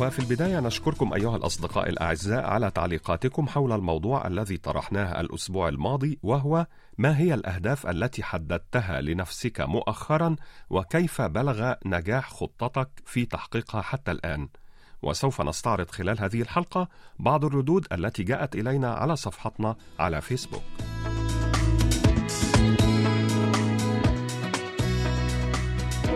وفي البداية نشكركم أيها الأصدقاء الأعزاء على تعليقاتكم حول الموضوع الذي طرحناه الأسبوع الماضي وهو ما هي الأهداف التي حددتها لنفسك مؤخرا وكيف بلغ نجاح خطتك في تحقيقها حتى الآن؟ وسوف نستعرض خلال هذه الحلقة بعض الردود التي جاءت إلينا على صفحتنا على فيسبوك.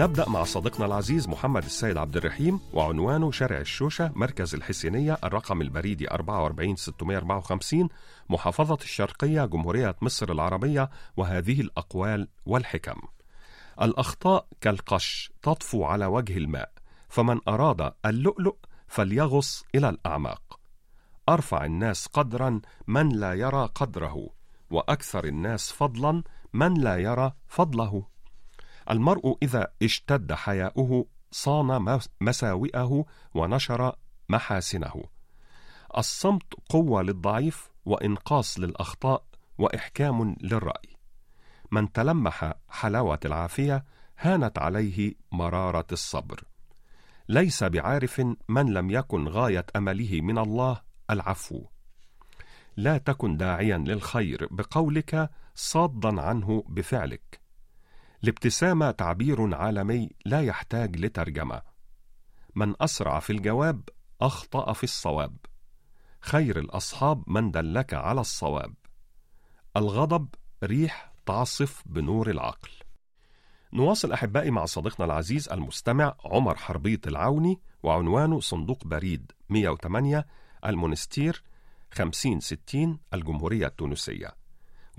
نبدأ مع صديقنا العزيز محمد السيد عبد الرحيم وعنوانه شارع الشوشة مركز الحسينية الرقم البريدي 44654 محافظة الشرقية جمهورية مصر العربية وهذه الأقوال والحكم. الأخطاء كالقش تطفو على وجه الماء فمن أراد اللؤلؤ فليغص إلى الأعماق. أرفع الناس قدرا من لا يرى قدره وأكثر الناس فضلا من لا يرى فضله. المرء إذا اشتد حياؤه صان مساوئه ونشر محاسنه. الصمت قوة للضعيف وإنقاص للأخطاء وإحكام للرأي. من تلمح حلاوة العافية هانت عليه مرارة الصبر. ليس بعارف من لم يكن غاية أمله من الله العفو. لا تكن داعيا للخير بقولك صادا عنه بفعلك. الابتسامة تعبير عالمي لا يحتاج لترجمة. من أسرع في الجواب أخطأ في الصواب. خير الأصحاب من دلك على الصواب. الغضب ريح تعصف بنور العقل. نواصل أحبائي مع صديقنا العزيز المستمع عمر حربيط العوني وعنوانه صندوق بريد 108 المونستير 5060 الجمهورية التونسية.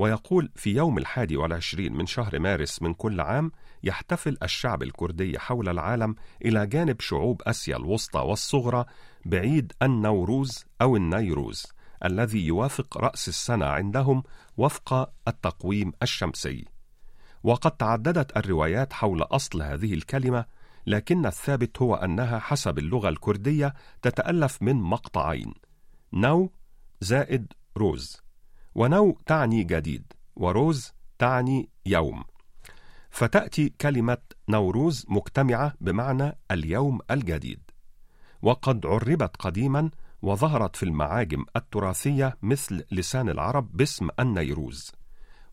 ويقول في يوم الحادي والعشرين من شهر مارس من كل عام يحتفل الشعب الكردي حول العالم إلى جانب شعوب آسيا الوسطى والصغرى بعيد النوروز أو النيروز الذي يوافق رأس السنة عندهم وفق التقويم الشمسي. وقد تعددت الروايات حول أصل هذه الكلمة لكن الثابت هو أنها حسب اللغة الكردية تتألف من مقطعين نو زائد روز ونو تعني جديد وروز تعني يوم. فتأتي كلمة نوروز مجتمعة بمعنى اليوم الجديد. وقد عربت قديما وظهرت في المعاجم التراثية مثل لسان العرب باسم النيروز.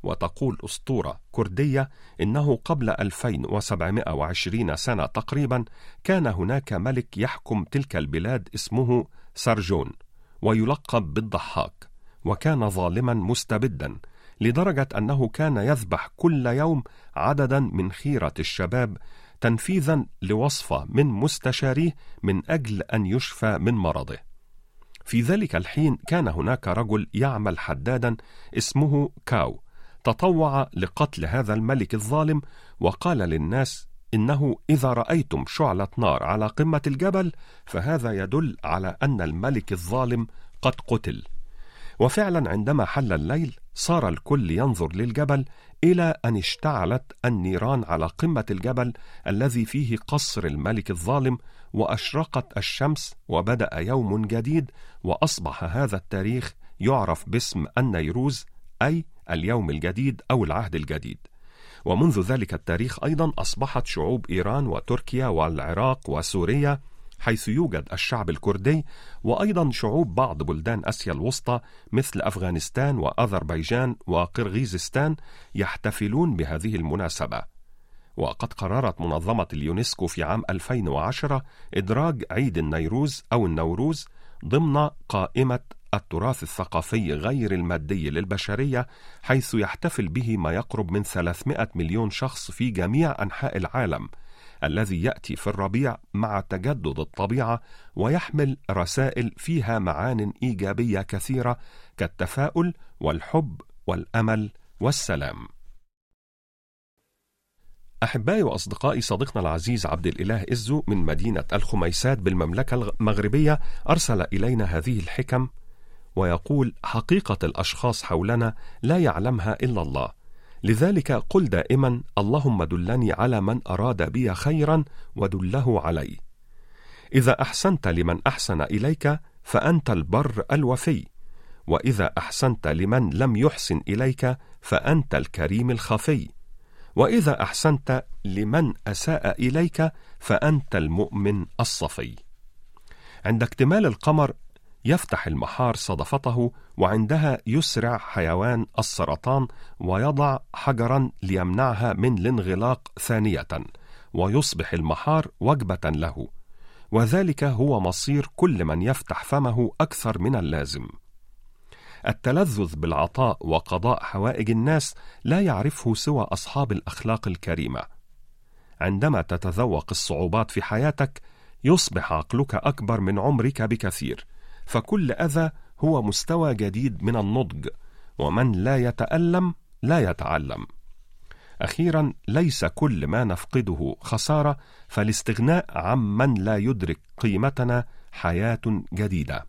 وتقول أسطورة كردية إنه قبل 2720 سنة تقريبا كان هناك ملك يحكم تلك البلاد اسمه سرجون ويلقب بالضحاك. وكان ظالما مستبدا لدرجة أنه كان يذبح كل يوم عددا من خيرة الشباب تنفيذا لوصفه من مستشاريه من أجل أن يشفى من مرضه. في ذلك الحين كان هناك رجل يعمل حدادا اسمه كاو تطوع لقتل هذا الملك الظالم وقال للناس إنه إذا رأيتم شعلة نار على قمة الجبل فهذا يدل على أن الملك الظالم قد قتل. وفعلا عندما حل الليل صار الكل ينظر للجبل إلى أن اشتعلت النيران على قمة الجبل الذي فيه قصر الملك الظالم وأشرقت الشمس وبدأ يوم جديد وأصبح هذا التاريخ يعرف باسم النيروز أي اليوم الجديد أو العهد الجديد. ومنذ ذلك التاريخ أيضا أصبحت شعوب إيران وتركيا والعراق وسوريا حيث يوجد الشعب الكردي وأيضا شعوب بعض بلدان آسيا الوسطى مثل أفغانستان وأذربيجان وقرغيزستان يحتفلون بهذه المناسبة. وقد قررت منظمة اليونسكو في عام 2010 إدراج عيد النيروز أو النوروز ضمن قائمة التراث الثقافي غير المادي للبشرية حيث يحتفل به ما يقرب من 300 مليون شخص في جميع أنحاء العالم. الذي يأتي في الربيع مع تجدد الطبيعة ويحمل رسائل فيها معان إيجابية كثيرة كالتفاؤل والحب والأمل والسلام. أحبائي وأصدقائي صديقنا العزيز عبد الإله إزو من مدينة الخميسات بالمملكة المغربية أرسل إلينا هذه الحكم ويقول حقيقة الأشخاص حولنا لا يعلمها إلا الله لذلك قل دائما اللهم دلني على من أراد بي خيرا ودله علي. إذا أحسنت لمن أحسن إليك فأنت البر الوفي. وإذا أحسنت لمن لم يحسن إليك فأنت الكريم الخفي. وإذا أحسنت لمن أساء إليك فأنت المؤمن الصفي. عند اكتمال القمر يفتح المحار صدفته وعندها يسرع حيوان السرطان ويضع حجرا ليمنعها من الانغلاق ثانية ويصبح المحار وجبة له. وذلك هو مصير كل من يفتح فمه أكثر من اللازم. التلذذ بالعطاء وقضاء حوائج الناس لا يعرفه سوى أصحاب الأخلاق الكريمة. عندما تتذوق الصعوبات في حياتك يصبح عقلك أكبر من عمرك بكثير. فكل أذى هو مستوى جديد من النضج ومن لا يتألم لا يتعلم. أخيرا ليس كل ما نفقده خسارة فالاستغناء عمن لا يدرك قيمتنا حياة جديدة.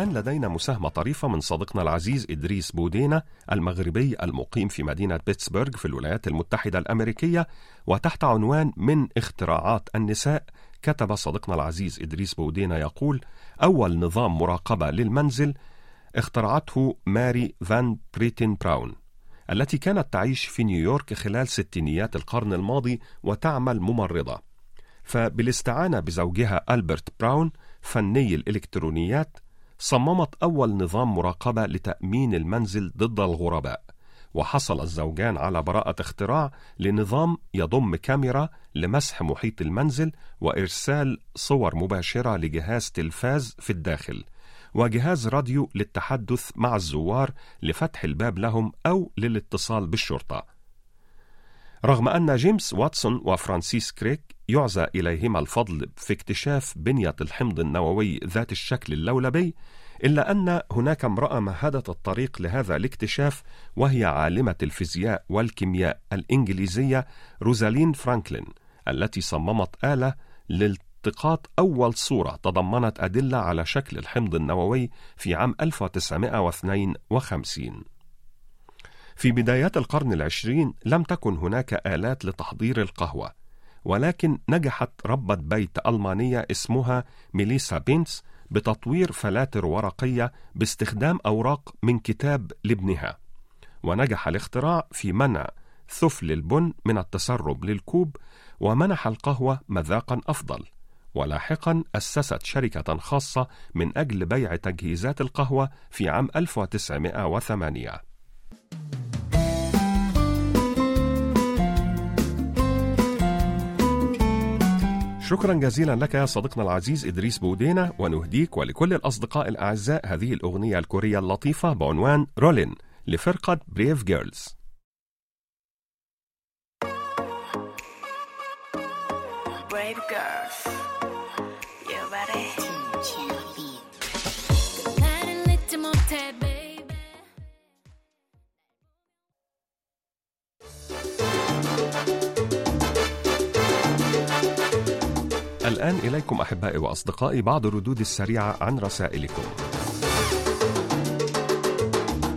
الآن لدينا مساهمة طريفة من صديقنا العزيز إدريس بودينا المغربي المقيم في مدينة بيتسبرغ في الولايات المتحدة الأمريكية وتحت عنوان من اختراعات النساء كتب صديقنا العزيز إدريس بودينا يقول أول نظام مراقبة للمنزل اخترعته ماري فان بريتن براون التي كانت تعيش في نيويورك خلال ستينيات القرن الماضي وتعمل ممرضة. فبالاستعانة بزوجها ألبرت براون فني الإلكترونيات صممت أول نظام مراقبة لتأمين المنزل ضد الغرباء وحصل الزوجان على براءة اختراع لنظام يضم كاميرا لمسح محيط المنزل وإرسال صور مباشرة لجهاز تلفاز في الداخل وجهاز راديو للتحدث مع الزوار لفتح الباب لهم أو للاتصال بالشرطة. رغم أن جيمس واتسون وفرانسيس كريك يعزى إليهما الفضل في اكتشاف بنية الحمض النووي ذات الشكل اللولبي إلا أن هناك امرأة مهدت الطريق لهذا الاكتشاف وهي عالمة الفيزياء والكيمياء الإنجليزية روزالين فرانكلين التي صممت آلة لالتقاط أول صورة تضمنت أدلة على شكل الحمض النووي في عام 1952 في بدايات القرن العشرين لم تكن هناك آلات لتحضير القهوة ولكن نجحت ربة بيت ألمانية اسمها ميليسا بينس بتطوير فلاتر ورقية باستخدام أوراق من كتاب لابنها. ونجح الاختراع في منع ثفل البن من التسرب للكوب ومنح القهوة مذاقا أفضل. ولاحقا أسست شركة خاصة من أجل بيع تجهيزات القهوة في عام 1908 شكرا جزيلا لك يا صديقنا العزيز إدريس بودينا ونهديك ولكل الأصدقاء الأعزاء هذه الأغنية الكورية اللطيفة بعنوان رولين لفرقة بريف جيرلز Brave Girls, الآن إليكم أحبائي وأصدقائي بعض الردود السريعة عن رسائلكم.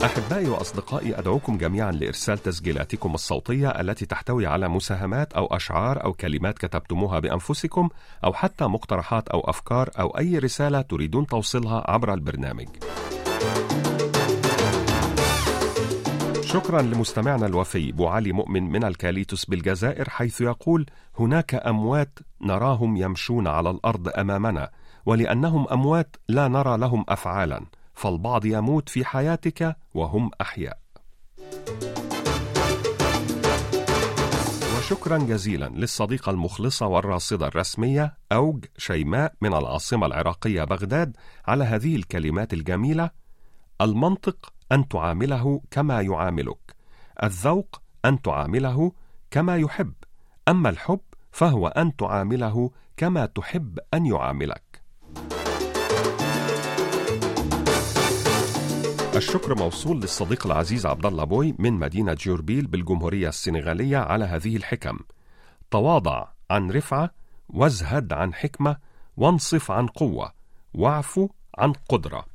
أحبائي وأصدقائي أدعوكم جميعا لإرسال تسجيلاتكم الصوتية التي تحتوي على مساهمات أو أشعار أو كلمات كتبتموها بأنفسكم أو حتى مقترحات أو أفكار أو أي رسالة تريدون توصيلها عبر البرنامج. شكرا لمستمعنا الوفي بو علي مؤمن من الكاليتوس بالجزائر حيث يقول هناك أموات نراهم يمشون على الأرض أمامنا ولأنهم أموات لا نرى لهم افعالا فالبعض يموت في حياتك وهم أحياء. وشكرا جزيلا للصديقة المخلصة والراصدة الرسمية أوج شيماء من العاصمة العراقية بغداد على هذه الكلمات الجميلة المنطق أن تعامله كما يعاملك الذوق أن تعامله كما يحب أما الحب فهو أن تعامله كما تحب أن يعاملك الشكر موصول للصديق العزيز عبد الله بوي من مدينة جوربيل بالجمهورية السنغالية على هذه الحكم. تواضع عن رفعة، وازهد عن حكمة، وانصف عن قوة، واعفو عن قدرة.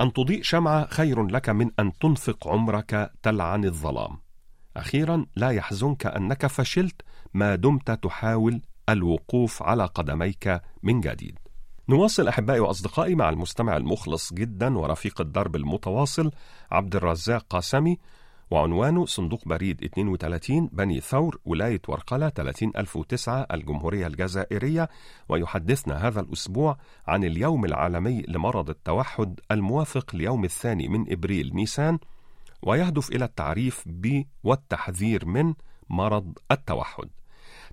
أن تضيء شمعة خير لك من أن تنفق عمرك تلعن الظلام. أخيرا لا يحزنك أنك فشلت ما دمت تحاول الوقوف على قدميك من جديد. نواصل أحبائي وأصدقائي مع المستمع المخلص جدا ورفيق الدرب المتواصل عبد الرزاق قاسمي وعنوانه صندوق بريد 32 بني ثور ولاية ورقلة 30009 الجمهورية الجزائرية. ويحدثنا هذا الأسبوع عن اليوم العالمي لمرض التوحد الموافق ليوم الثاني من إبريل نيسان. ويهدف إلى التعريف ب والتحذير من مرض التوحد.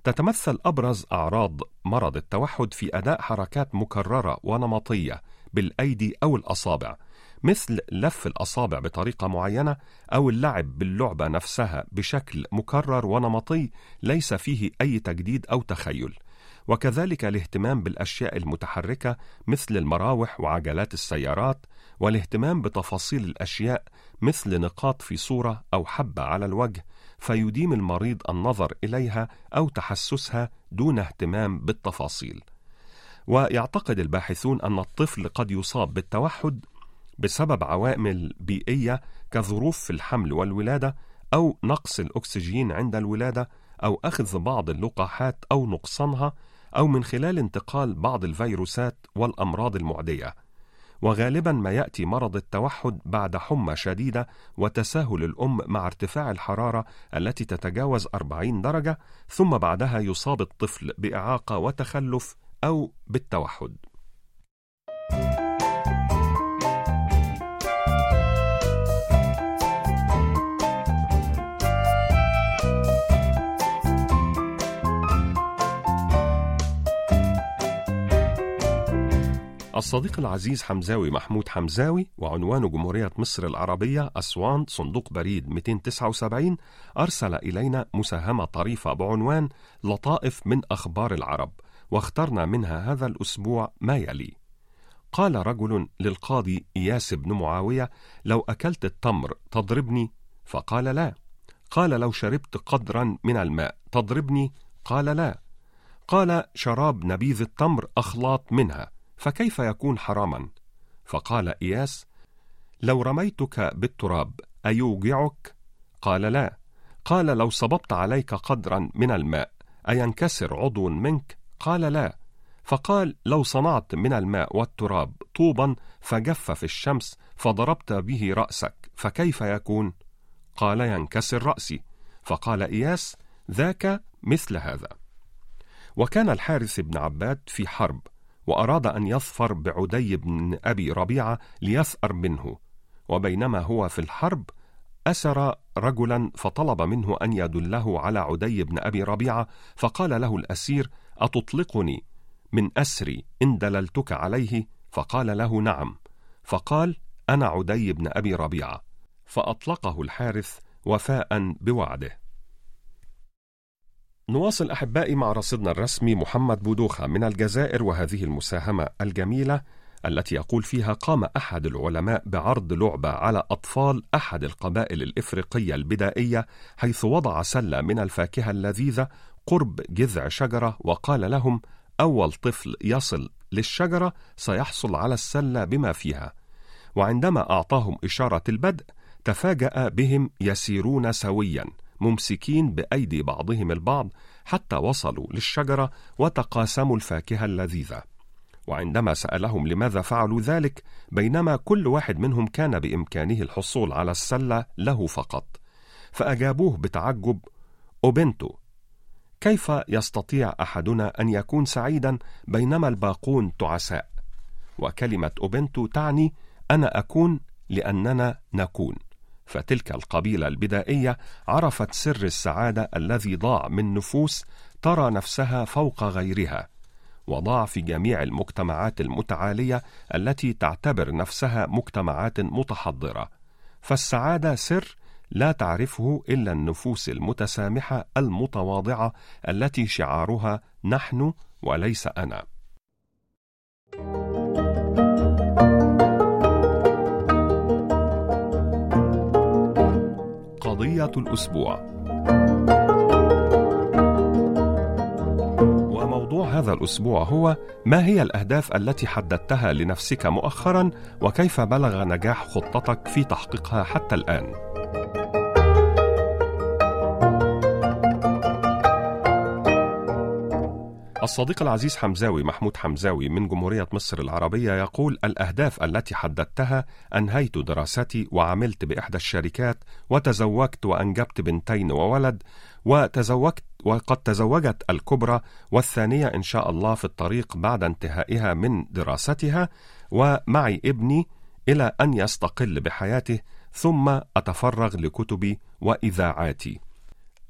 تتمثل أبرز أعراض مرض التوحد في أداء حركات مكررة ونمطية بالأيدي أو الأصابع. مثل لف الأصابع بطريقة معينة أو اللعب باللعبة نفسها بشكل مكرر ونمطي ليس فيه أي تجديد أو تخيل. وكذلك الاهتمام بالأشياء المتحركة مثل المراوح وعجلات السيارات والاهتمام بتفاصيل الأشياء مثل نقاط في صورة أو حبة على الوجه فيديم المريض النظر إليها أو تحسسها دون اهتمام بالتفاصيل. ويعتقد الباحثون أن الطفل قد يصاب بالتوحد بسبب عوامل بيئية كظروف في الحمل والولادة أو نقص الأكسجين عند الولادة أو أخذ بعض اللقاحات أو نقصانها أو من خلال انتقال بعض الفيروسات والأمراض المعدية. وغالبا ما يأتي مرض التوحد بعد حمى شديدة وتساهل الأم مع ارتفاع الحرارة التي تتجاوز 40 درجة ثم بعدها يصاب الطفل بإعاقة وتخلف أو بالتوحد. الصديق العزيز حمزاوي محمود حمزاوي وعنوان جمهورية مصر العربية أسوان صندوق بريد 279 أرسل إلينا مساهمة طريفة بعنوان لطائف من أخبار العرب واخترنا منها هذا الأسبوع ما يلي. قال رجل للقاضي إياس بن معاوية لو أكلت التمر تضربني؟ فقال لا. قال لو شربت قدرا من الماء تضربني؟ قال لا. قال شراب نبيذ التمر أخلاط منها. فكيف يكون حراما؟ فقال إياس لو رميتك بالتراب أيوجعك؟ قال لا. قال لو صببت عليك قدرا من الماء أينكسر عضو منك؟ قال لا. فقال لو صنعت من الماء والتراب طوبا فجف في الشمس فضربت به رأسك فكيف يكون؟ قال ينكسر رأسي. فقال إياس ذاك مثل هذا. وكان الحارث بن عباد في حرب وأراد أن يظفر بعدي بن أبي ربيعة ليثأر منه وبينما هو في الحرب أسر رجلا فطلب منه أن يدله على عدي بن أبي ربيعة فقال له الأسير أتطلقني؟ من أسري إن دللتك عليه؟ فقال له نعم. فقال أنا عدي بن أبي ربيعة. فأطلقه الحارث وفاء بوعده. نواصل أحبائي مع رصيدنا الرسمي محمد بودوخة من الجزائر وهذه المساهمة الجميلة التي يقول فيها قام أحد العلماء بعرض لعبة على أطفال أحد القبائل الإفريقية البدائية حيث وضع سلة من الفاكهة اللذيذة قرب جذع شجرة وقال لهم أول طفل يصل للشجرة سيحصل على السلة بما فيها. وعندما أعطاهم إشارة البدء تفاجأ بهم يسيرون سوياً. ممسكين بأيدي بعضهم البعض حتى وصلوا للشجرة وتقاسموا الفاكهة اللذيذة. وعندما سألهم لماذا فعلوا ذلك بينما كل واحد منهم كان بإمكانه الحصول على السلة له فقط. فأجابوه بتعجب أوبنتو كيف يستطيع أحدنا أن يكون سعيدا بينما الباقون تعساء؟ وكلمة أوبنتو تعني أنا أكون لأننا نكون. فتلك القبيلة البدائية عرفت سر السعادة الذي ضاع من نفوس ترى نفسها فوق غيرها وضاع في جميع المجتمعات المتعالية التي تعتبر نفسها مجتمعات متحضرة. فالسعادة سر لا تعرفه إلا النفوس المتسامحة المتواضعة التي شعارها نحن وليس أنا. قضية الأسبوع. وموضوع هذا الأسبوع هو ما هي الأهداف التي حددتها لنفسك مؤخرا وكيف بلغ نجاح خطتك في تحقيقها حتى الآن؟ الصديق العزيز حمزاوي محمود حمزاوي من جمهورية مصر العربية يقول الأهداف التي حددتها أنهيت دراستي وعملت بإحدى الشركات وتزوجت وأنجبت بنتين وولد وتزوجت وقد تزوجت الكبرى والثانية إن شاء الله في الطريق بعد انتهائها من دراستها ومعي ابني إلى أن يستقل بحياته ثم أتفرغ لكتبي وإذاعاتي.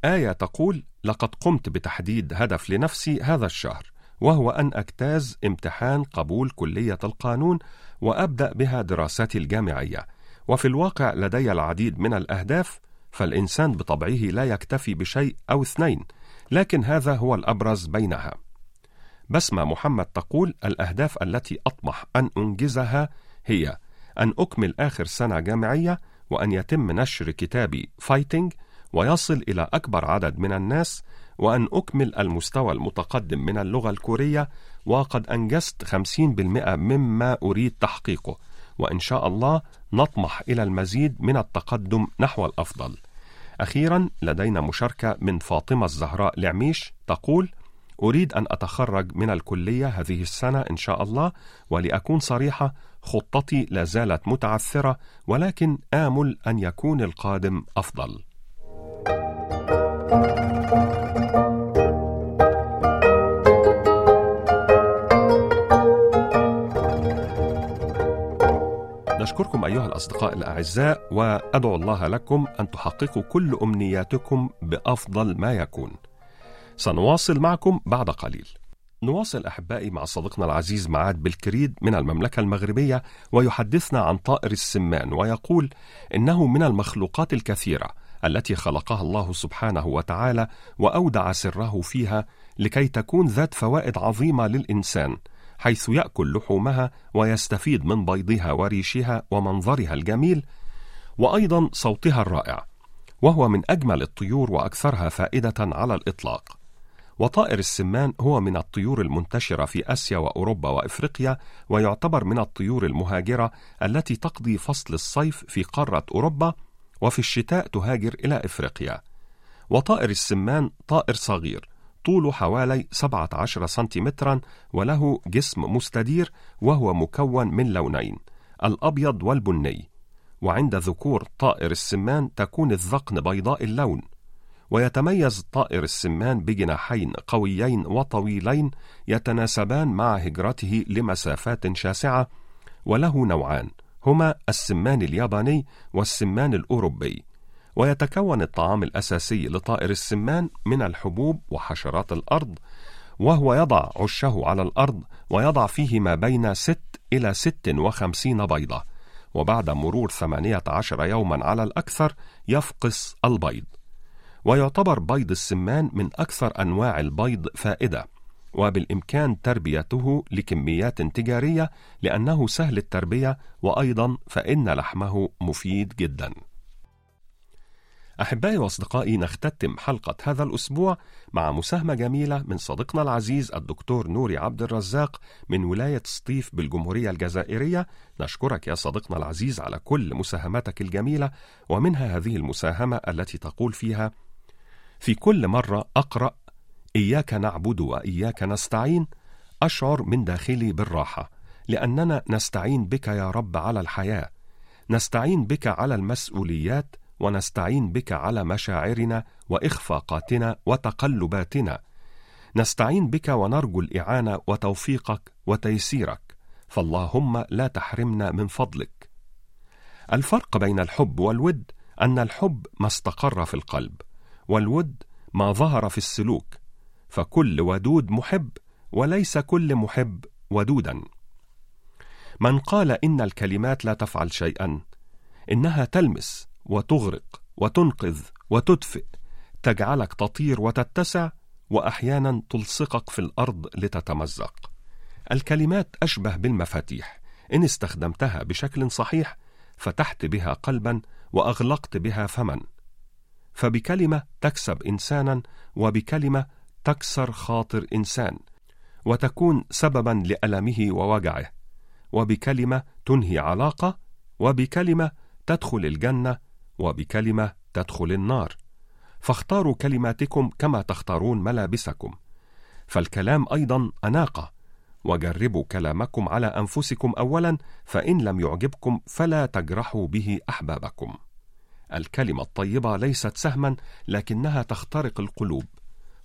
آية تقول: لقد قمت بتحديد هدف لنفسي هذا الشهر، وهو أن أجتاز امتحان قبول كلية القانون وأبدأ بها دراساتي الجامعية، وفي الواقع لدي العديد من الأهداف، فالإنسان بطبعه لا يكتفي بشيء أو اثنين، لكن هذا هو الأبرز بينها. بسمة محمد تقول: الأهداف التي أطمح أن أنجزها هي أن أكمل آخر سنة جامعية وأن يتم نشر كتابي فايتنج ويصل إلى أكبر عدد من الناس وأن أكمل المستوى المتقدم من اللغة الكورية وقد أنجزت 50% مما أريد تحقيقه. وإن شاء الله نطمح إلى المزيد من التقدم نحو الأفضل. أخيرا لدينا مشاركة من فاطمة الزهراء لعميش تقول أريد أن أتخرج من الكلية هذه السنة إن شاء الله ولأكون صريحة خطتي لا زالت متعثرة ولكن آمل أن يكون القادم أفضل. نشكركم أيها الأصدقاء الأعزاء وأدعو الله لكم أن تحققوا كل أمنياتكم بأفضل ما يكون. سنواصل معكم بعد قليل. نواصل أحبائي مع صديقنا العزيز معاد بالكريد من المملكة المغربية ويحدثنا عن طائر السمان ويقول إنه من المخلوقات الكثيرة التي خلقها الله سبحانه وتعالى وأودع سره فيها لكي تكون ذات فوائد عظيمة للإنسان حيث يأكل لحومها ويستفيد من بيضها وريشها ومنظرها الجميل وأيضا صوتها الرائع وهو من أجمل الطيور وأكثرها فائدة على الإطلاق. وطائر السمان هو من الطيور المنتشرة في آسيا وأوروبا وإفريقيا ويعتبر من الطيور المهاجرة التي تقضي فصل الصيف في قارة أوروبا وفي الشتاء تهاجر إلى إفريقيا. وطائر السمان طائر صغير طوله حوالي 17 سنتيمترا وله جسم مستدير وهو مكون من لونين الأبيض والبني. وعند ذكور طائر السمان تكون الذقن بيضاء اللون. ويتميز طائر السمان بجناحين قويين وطويلين يتناسبان مع هجرته لمسافات شاسعة وله نوعان هما السمان الياباني والسمان الأوروبي ويتكون الطعام الأساسي لطائر السمان من الحبوب وحشرات الأرض وهو يضع عشه على الأرض ويضع فيه ما بين ست إلى ست وخمسين بيضة وبعد مرور ثمانية عشر يوما على الأكثر يفقس البيض ويعتبر بيض السمان من أكثر أنواع البيض فائدة. وبالإمكان تربيته لكميات تجارية لأنه سهل التربية وأيضا فإن لحمه مفيد جدا. أحبائي وأصدقائي نختتم حلقة هذا الأسبوع مع مساهمة جميلة من صديقنا العزيز الدكتور نوري عبد الرزاق من ولاية سطيف بالجمهورية الجزائرية. نشكرك يا صديقنا العزيز على كل مساهماتك الجميلة ومنها هذه المساهمة التي تقول فيها في كل مرة أقرأ إياك نعبد وإياك نستعين أشعر من داخلي بالراحة لأننا نستعين بك يا رب على الحياة. نستعين بك على المسؤوليات ونستعين بك على مشاعرنا وإخفاقاتنا وتقلباتنا. نستعين بك ونرجو الإعانة وتوفيقك وتيسيرك. فاللهم لا تحرمنا من فضلك. الفرق بين الحب والود أن الحب ما استقر في القلب والود ما ظهر في السلوك. فكل ودود محب وليس كل محب ودودا. من قال إن الكلمات لا تفعل شيئا إنها تلمس وتغرق وتنقذ وتدفئ تجعلك تطير وتتسع وأحيانا تلصقك في الأرض لتتمزق. الكلمات أشبه بالمفاتيح إن استخدمتها بشكل صحيح فتحت بها قلبا وأغلقت بها فما فبكلمة تكسب إنسانا وبكلمة تكسر خاطر إنسان وتكون سببا لألمه ووجعه وبكلمة تنهي علاقة وبكلمة تدخل الجنة وبكلمة تدخل النار. فاختاروا كلماتكم كما تختارون ملابسكم. فالكلام أيضا أناقة. وجربوا كلامكم على أنفسكم اولا فإن لم يعجبكم فلا تجرحوا به أحبابكم. الكلمة الطيبة ليست سهما لكنها تخترق القلوب.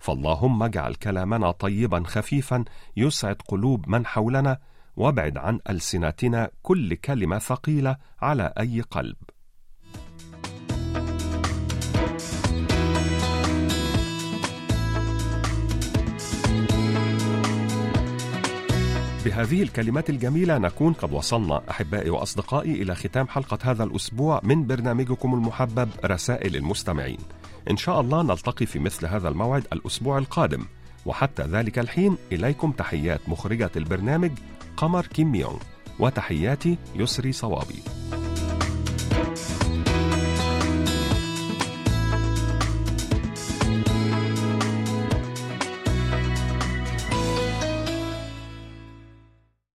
فاللهم اجعل كلامنا طيبا خفيفا يسعد قلوب من حولنا وابعد عن ألسنتنا كل كلمة ثقيلة على أي قلب بهذه الكلمات الجميلة نكون قد وصلنا أحبائي وأصدقائي إلى ختام حلقة هذا الأسبوع من برنامجكم المحبب رسائل المستمعين. إن شاء الله نلتقي في مثل هذا الموعد الأسبوع القادم، وحتى ذلك الحين إليكم تحيات مخرجة البرنامج قمر كيم يونغ، وتحياتي يسري صوابي.